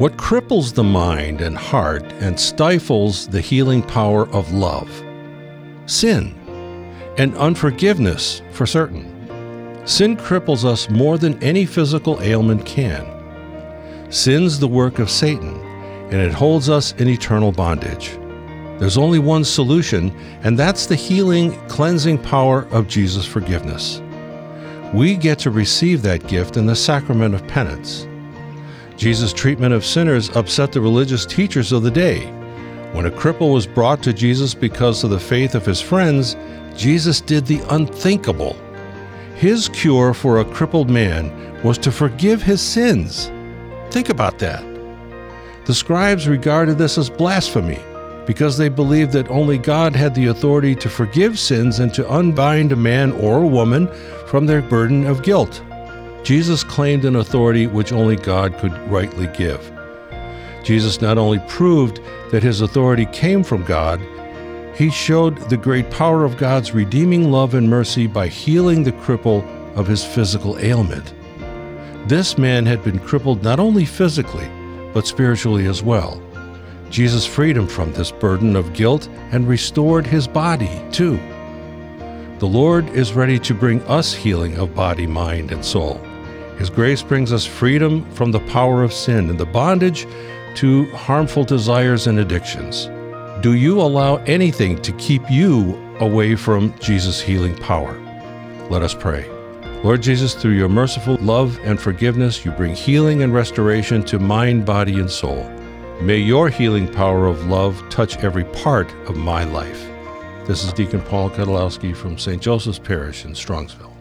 What cripples the mind and heart and stifles the healing power of love? Sin and unforgiveness, for certain. Sin cripples us more than any physical ailment can. Sin's the work of Satan, and it holds us in eternal bondage. There's only one solution, and that's the healing, cleansing power of Jesus' forgiveness. We get to receive that gift in the sacrament of penance. Jesus' treatment of sinners upset the religious teachers of the day. When a cripple was brought to Jesus because of the faith of his friends, Jesus did the unthinkable. His cure for a crippled man was to forgive his sins. Think about that. The scribes regarded this as blasphemy because they believed that only God had the authority to forgive sins and to unbind a man or a woman from their burden of guilt. Jesus claimed an authority which only God could rightly give. Jesus not only proved that his authority came from God, he showed the great power of God's redeeming love and mercy by healing the cripple of his physical ailment. This man had been crippled not only physically, but spiritually as well. Jesus freed him from this burden of guilt and restored his body, too. The Lord is ready to bring us healing of body, mind, and soul. His grace brings us freedom from the power of sin and the bondage to harmful desires and addictions. Do you allow anything to keep you away from Jesus' healing power? Let us pray. Lord Jesus, through your merciful love and forgiveness, you bring healing and restoration to mind, body, and soul. May your healing power of love touch every part of my life. This is Deacon Paul Kutolowski from St. Joseph's Parish in Strongsville.